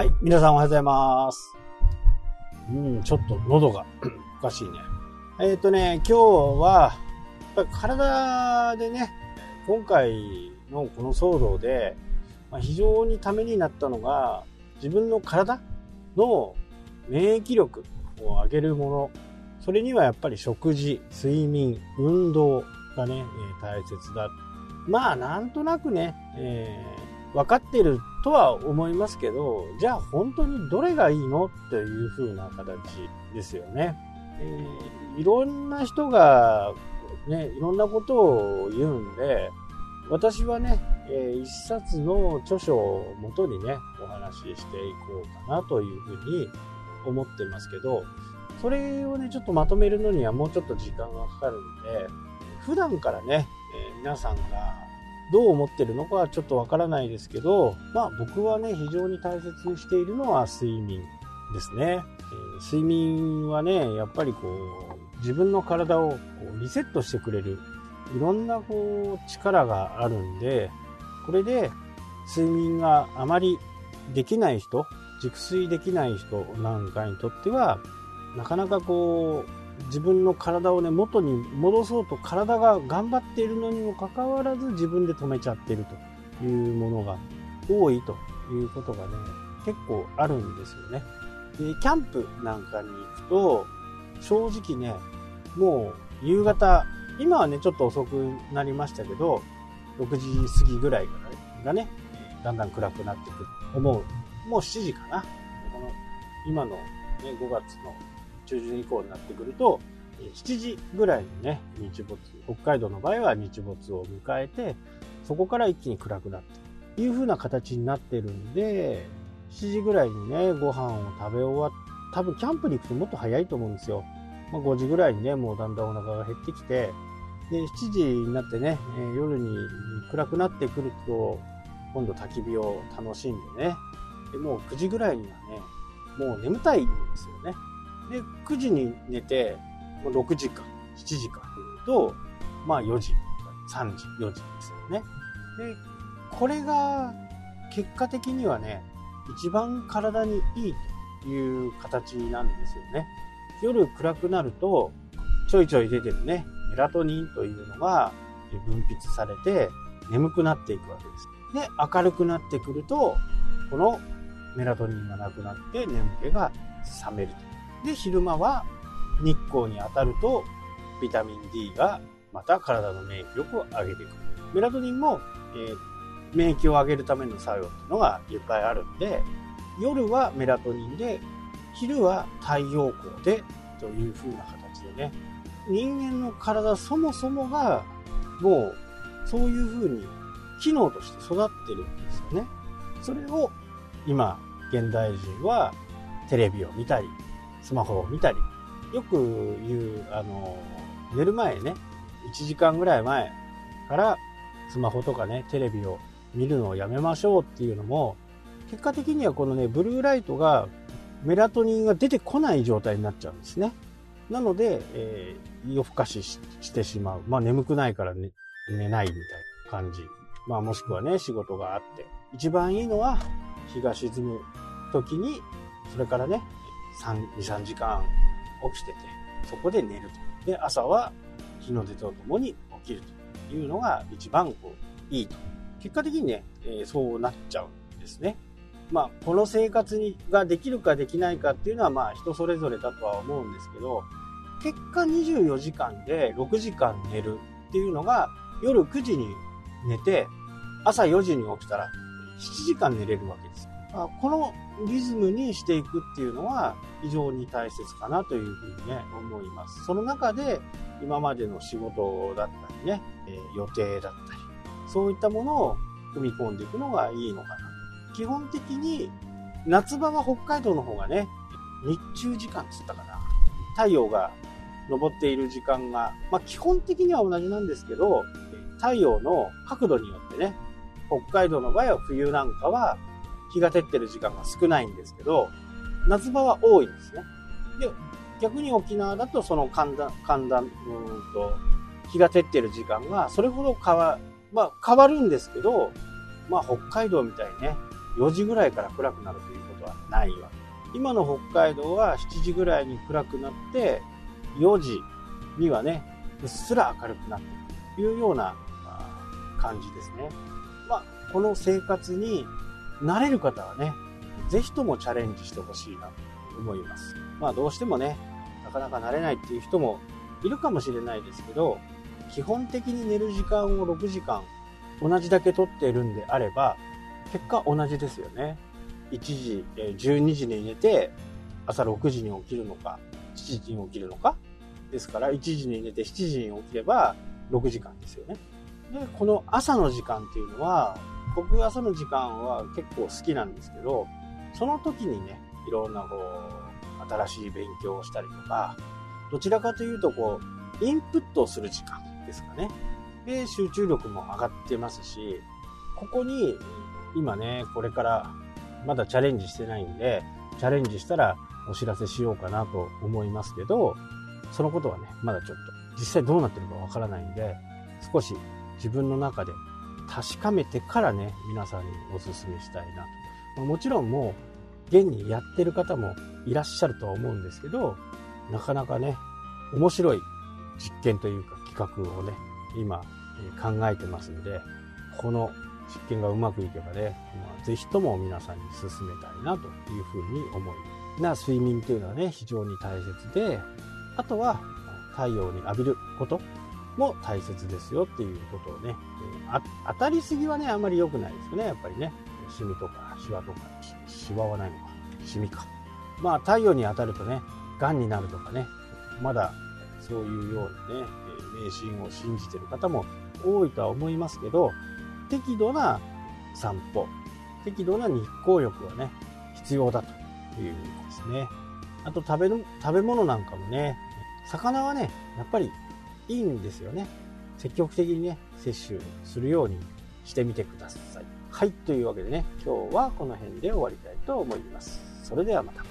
はい、皆さんおはようございます。うん、ちょっと喉が おかしいね。えっ、ー、とね、今日は、やっぱ体でね、今回のこの騒動で、まあ、非常にためになったのが、自分の体の免疫力を上げるもの、それにはやっぱり食事、睡眠、運動がね、え大切だ。まあ、なんとなくね、えー、分かってるとは思いますけど、じゃあ本当にどれがいいのっていう風な形ですよね。えー、いろんな人が、ね、いろんなことを言うんで、私はね、えー、一冊の著書をもとにね、お話ししていこうかなというふうに思ってますけど、それをね、ちょっとまとめるのにはもうちょっと時間がかかるんで、普段からね、えー、皆さんがどう思ってるのかはちょっとわからないですけど、まあ僕はね、非常に大切にしているのは睡眠ですね。え、睡眠はね、やっぱりこう、自分の体をこうリセットしてくれる、いろんなこう力があるんで、これで睡眠があまりできない人、熟睡できない人なんかにとっては、なかなかこう、自分の体をね、元に戻そうと体が頑張っているのにもかかわらず自分で止めちゃってるというものが多いということがね、結構あるんですよね。で、キャンプなんかに行くと、正直ね、もう夕方、今はね、ちょっと遅くなりましたけど、6時過ぎぐらいからがね、だんだん暗くなってくると思う。もう7時かな。この今の、ね、5月の中旬以降になってくると、7時ぐらいにね、日没、北海道の場合は日没を迎えて、そこから一気に暗くなってという風な形になってるんで、7時ぐらいにね、ご飯を食べ終わっ多分キャンプに行くともっと早いと思うんですよ。まあ、5時ぐらいにね、もうだんだんお腹が減ってきて、で、7時になってね、えー、夜に暗くなってくると、今度焚き火を楽しんでね、でもう9時ぐらいにはね、もう眠たいんですよね。で、9時に寝て、6時か、7時かというと、まあ4時、3時、4時ですよね。で、これが結果的にはね、一番体にいいという形なんですよね。夜暗くなると、ちょいちょい出てるね、メラトニンというのが分泌されて眠くなっていくわけです。で、明るくなってくると、このメラトニンがなくなって眠気が覚めると。で、昼間は日光に当たるとビタミン D がまた体の免疫力を上げていく。メラトニンも、えー、免疫を上げるための作用っていうのがいっぱいあるんで、夜はメラトニンで、昼は太陽光でという風な形でね、人間の体そもそもがもうそういう風に機能として育ってるんですよね。それを今、現代人はテレビを見たり、スマホを見たり、よく言う、あの、寝る前ね、1時間ぐらい前からスマホとかね、テレビを見るのをやめましょうっていうのも、結果的にはこのね、ブルーライトがメラトニンが出てこない状態になっちゃうんですね。なので、えー、夜更かししてしまう。まあ眠くないからね、寝ないみたいな感じ。まあもしくはね、仕事があって。一番いいのは、日が沈む時に、それからね、2、3時間起きてて、そこで寝ると。で、朝は日の出とともに起きるというのが一番こういいと。結果的にね、えー、そうなっちゃうんですね。まあ、この生活にができるかできないかっていうのはまあ人それぞれだとは思うんですけど、結果24時間で6時間寝るっていうのが夜9時に寝て朝4時に起きたら7時間寝れるわけです。このリズムにしていくっていうのは非常に大切かなというふうにね、思います。その中で今までの仕事だったりね、え予定だったり、そういったものを組み込んでいくのがいいのかな。基本的に夏場は北海道の方がね、日中時間っつったかな。太陽が昇っている時間が、まあ基本的には同じなんですけど、太陽の角度によってね、北海道の場合は冬なんかは日が照ってる時間が少ないんですけど、夏場は多いんですね。で、逆に沖縄だとその寒暖、寒暖、うんと、日が照ってる時間がそれほど変わ、まあ変わるんですけど、まあ北海道みたいにね、4時ぐらいから暗くなるということはないわけ。今の北海道は7時ぐらいに暗くなって、4時にはね、うっすら明るくなっているというような感じですね。まあ、この生活に慣れる方はね、ぜひともチャレンジしてほしいなと思います。まあどうしてもね、なかなか慣れないっていう人もいるかもしれないですけど、基本的に寝る時間を6時間同じだけ取っているんであれば、結果同じですよね。1時、12時に寝て、朝6時に起きるのか、7時に起きるのか。ですから、1時に寝て7時に起きれば6時間ですよね。で、この朝の時間っていうのは、僕朝の時間は結構好きなんですけど、その時にね、いろんなこう、新しい勉強をしたりとか、どちらかというとこう、インプットをする時間ですかね。で、集中力も上がってますし、ここに今ね、これからまだチャレンジしてないんで、チャレンジしたらお知らせしようかなと思いますけど、そのことはね、まだちょっと実際どうなってるかわからないんで、少し自分の中で確かめてからね、皆さんにお勧めしたいなと。もちろんもう、現にやってる方もいらっしゃるとは思うんですけど、なかなかね、面白い実験というか企画をね、今、考えてますんで、この実験がうまくいけばね、まあ、ぜひとも皆さんに進めたいなというふうに思いますな睡眠というのはね、非常に大切で、あとは太陽に浴びることも大切ですよっていうことをね、当たりすぎはね、あんまり良くないですよね、やっぱりね。シミとかシワとか、シワはないのか、シミか。まあ太陽に当たるとね、癌になるとかね、まだそういうようなね、迷信を信じてる方も多いとは思いますけど、適度な散歩、適度な日光浴はね、必要だということですね。あと食べる、食べ物なんかもね、魚はね、やっぱりいいんですよね。積極的にね、摂取するようにしてみてください。はい、というわけでね、今日はこの辺で終わりたいと思います。それではまた。